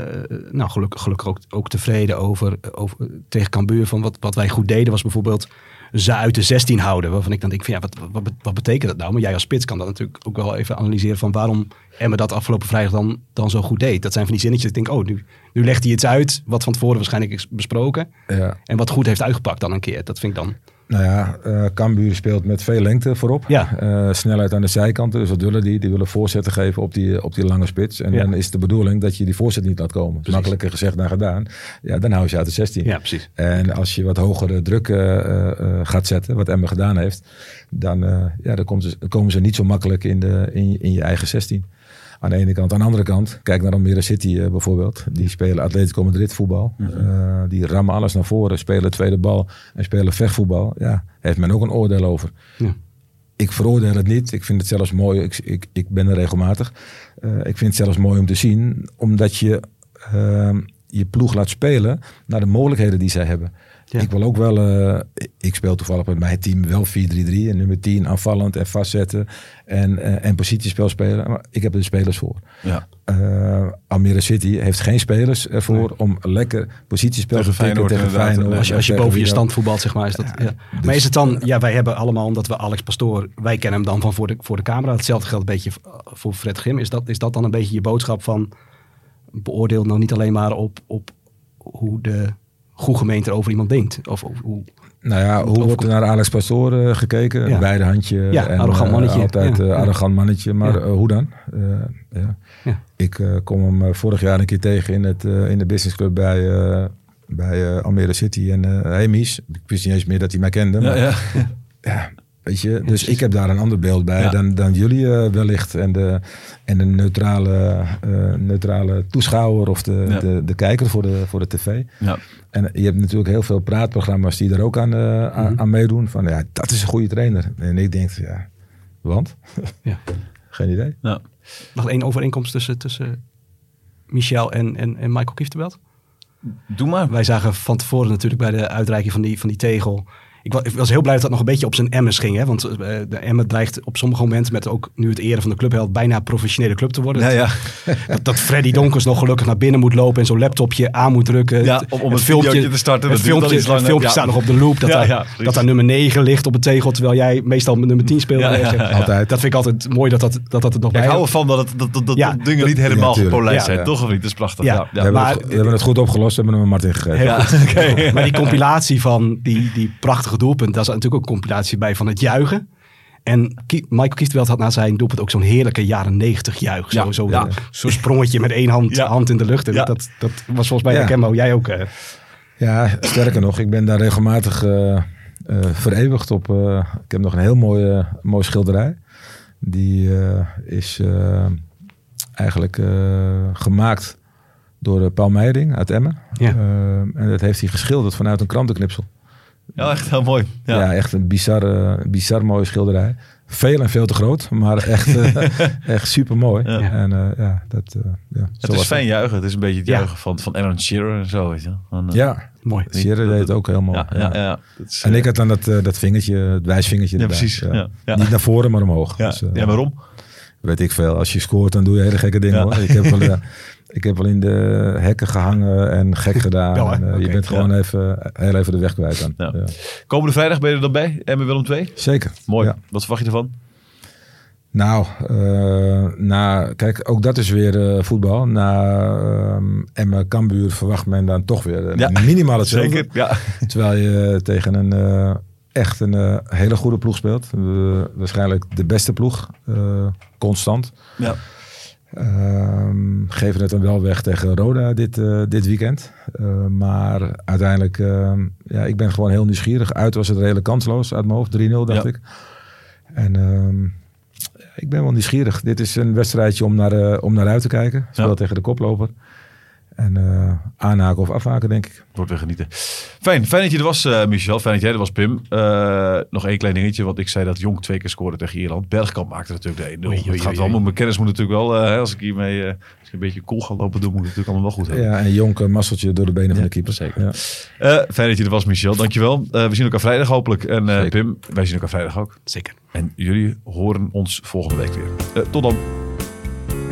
nou gelukkig, gelukkig ook, ook tevreden over, over tegen Cambuur van wat, wat wij goed deden was bijvoorbeeld ze uit de 16 houden. Waarvan ik dan denk van ja, wat, wat, wat betekent dat nou? Maar jij als spits kan dat natuurlijk ook wel even analyseren van waarom Emma dat afgelopen vrijdag dan, dan zo goed deed. Dat zijn van die zinnetjes. Ik denk, oh, nu, nu legt hij iets uit wat van tevoren waarschijnlijk is besproken. ja. En wat goed heeft uitgepakt dan een keer. Dat vind ik dan. Nou ja, eh Cambuur speelt met veel lengte voorop. Ja. Eh, snelheid aan de zijkanten. Dus wat willen die? Die willen voorzetten geven op die, op die lange spits. En Ja. dan is de bedoeling dat je die voorzet niet laat komen. Precies. Makkelijker gezegd dan gedaan. Ja, dan hou je ze uit de 16. Ja, precies. En als je wat hogere druk eh, gaat zetten, wat Emmer gedaan heeft, dan, ja, dan, komt ze, dan komen ze niet zo makkelijk in, de, in, in je eigen 16. Aan de ene kant. Aan de andere kant, kijk naar Almere City eh, bijvoorbeeld. Die spelen Atletico Madrid voetbal. Eh, die rammen alles naar voren, spelen tweede bal en spelen vechtvoetbal. Ja, heeft men ook een oordeel over. Ja. Ik veroordeel het niet. Ik vind het zelfs mooi. Ik, ik, ik ben er regelmatig. Eh, ik vind het zelfs mooi om te zien, omdat je ehm, je ploeg laat spelen naar de mogelijkheden die zij hebben. Ja. Ik wil ook wel, eh, ik speel toevallig met mijn team wel 4-3-3 en nummer 10 aanvallend en vastzetten en, eh, en positiespel spelen. Maar ik heb er de spelers voor. Ja. Almere City heeft geen spelers ervoor om lekker positiespel Tegen te Feyenoord tegen. Feyenoord. Als je, als je boven je stand voetbalt, zeg maar. Is dat, ja. Maar is het dan, ja, wij hebben allemaal, omdat we Alex Pastoor, wij kennen hem dan van voor de, voor de camera. Hetzelfde geldt een beetje voor Fred Grim. Is dat, is dat dan een beetje je boodschap van, beoordeel nou niet alleen maar op, op hoe de goede gemeente over iemand denkt? Of, of hoe, Nou ja, hoe wordt er naar Alex Pastoor eh, gekeken? Ja. Beide handje. Ja, en, arrogant eh, mannetje. altijd Ja. eh, Ja. arrogant mannetje. Maar Ja. hoe dan? Eh. Ik kom hem vorig jaar een keer tegen in, het, eh, in de businessclub bij, eh, bij eh, Almere City. En eh hey Mies, ik wist niet eens meer dat hij mij kende. Ja, maar, ja. ja, weet je, dus ik heb daar een ander beeld bij Ja. dan, dan jullie eh, wellicht. En de, en de neutrale, eh, neutrale toeschouwer of de, Ja. de, de kijker voor de, voor de tv. Ja. En je hebt natuurlijk heel veel praatprogramma's die er ook aan, eh, aan, Mhm. aan meedoen. Van ja, dat is een goede trainer. En ik denk, ja, want? Ja. Geen idee. Ja. nog één overeenkomst tussen, tussen Michel en, en, en Michael Kieftenbelt? Doe maar. Wij zagen van tevoren natuurlijk bij de uitreiking van die, van die tegel. Ik was, ik was heel blij dat dat nog een beetje op zijn emmers ging. Hè? Want eh, de Emmen dreigt op sommige momenten met ook nu het eren van de clubheld bijna een professionele club te worden. Ja, ja. Dat, dat Freddy Donkers nog gelukkig naar binnen moet lopen en zo'n laptopje aan moet drukken. Ja, Het- om- om het videootje te starten, Het filmpje, het filmpje staat nog op de loop. Dat, Ja, daar, dat daar nummer 9 ligt op het tegel, terwijl jij meestal met nummer 10 speelt. Ja, ja, ja. Altijd. Dat vind ik altijd mooi dat dat, dat, dat er nog Ja, bij ik hou ervan dat, het, dat, dat, dat Ja, dingen dat- niet helemaal gepolijst Ja, zijn. ja. Toch of niet? Dat is prachtig. Ja. Ja, we, hebben maar- het, we hebben het goed opgelost. We hebben hem Martin gegeven. Maar die compilatie van die, die prachtige doelpunt, daar zat natuurlijk ook een compilatie bij van het juichen. En Michael Kieftenbelt had na zijn doelpunt ook zo'n heerlijke jaren negentig juich. Zo, Ja, zo, ja. zo'n sprongetje met één hand, Ja. hand in de lucht. En Ja. dat, dat was volgens mij Ja. herkenbaar. Jij ook. eh. Ja, sterker nog, ik ben daar regelmatig eh eh, vereeuwigd op. ik heb nog een heel mooie, mooie schilderij. Die eh, is eh, eigenlijk eh, gemaakt door Paul Meijering uit Emmen. Ja. En dat heeft hij geschilderd vanuit een krantenknipsel. Ja, echt heel mooi. Ja, Ja. echt een bizarre, bizar mooie schilderij. Veel en veel te groot, maar echt, eh, echt super mooi. Ja. En eh, ja, dat. eh, ja, zo Het is fijn juichen. Het is een beetje het Ja. juichen van, van Aaron Shearer en zo. Weet je. Van, Ja, Mooi. Sierra deed het ook heel mooi. ja, ja, ja. Dat is, En ik had dan dat, dat vingertje, het wijsvingertje Ja, erbij. precies. Ja. Ja. Niet naar voren, maar omhoog. ja. Dus, ja, waarom? Weet ik veel. Als je scoort, dan doe je hele gekke dingen Ja. hoor. Ik heb, wel, ik heb wel in de hekken gehangen en gek gedaan. En, eh. Je bent gewoon even, heel even de weg kwijt dan. Ja. Komende vrijdag ben je er dan bij? Emmen Willem 2? Zeker. Mooi. Wat verwacht je ervan? Nou, eh, na, kijk, ook dat is weer eh, voetbal. Na Emmen Cambuur verwacht men dan toch weer Ja. minimaal hetzelfde. Zeker. Ja. Terwijl je tegen een echt een hele goede ploeg speelt. Waarschijnlijk de beste ploeg, constant. ja. Ehm, geven het dan wel weg tegen Roda dit, eh, dit weekend. Eh, maar uiteindelijk, ehm, ja, ik ben gewoon heel nieuwsgierig. Uit was het redelijk kansloos uit mijn hoofd, 3-0 dacht Ja. ik. En ehm, ik ben wel nieuwsgierig. Dit is een wedstrijdje om naar, eh, om naar uit te kijken. Zowel Ja. tegen de koploper. En eh, aanhaken of afhaken, denk ik. Wordt weer genieten. Fijn, fijn dat je er was, eh, Michel. Fijn dat jij er was, Pim. Eh, nog één klein dingetje, want ik zei dat Jong twee keer scoorde tegen Ierland. Bergkamp maakte natuurlijk de 1-0. Oei, oei, Het gaat oei, wel, maar mijn kennis moet natuurlijk wel, eh, als ik hiermee eh, als ik een beetje cool ga lopen doen, moet ik het natuurlijk allemaal wel goed hebben. Ja, en Jonk masseltje door de benen van de keeper. zeker. Ja. Eh, fijn dat je er was, Michel. Dankjewel. Eh we zien elkaar vrijdag hopelijk. En eh. Pim, wij zien elkaar vrijdag ook. Zeker. En jullie horen ons volgende week weer. Tot dan.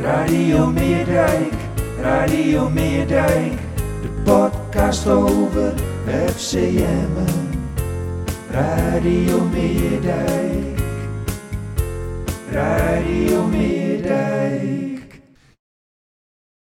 Radio Meerdijk, Radio Meerdijk, de podcast over FCM. Radio Meerdijk, Radio Meerdijk.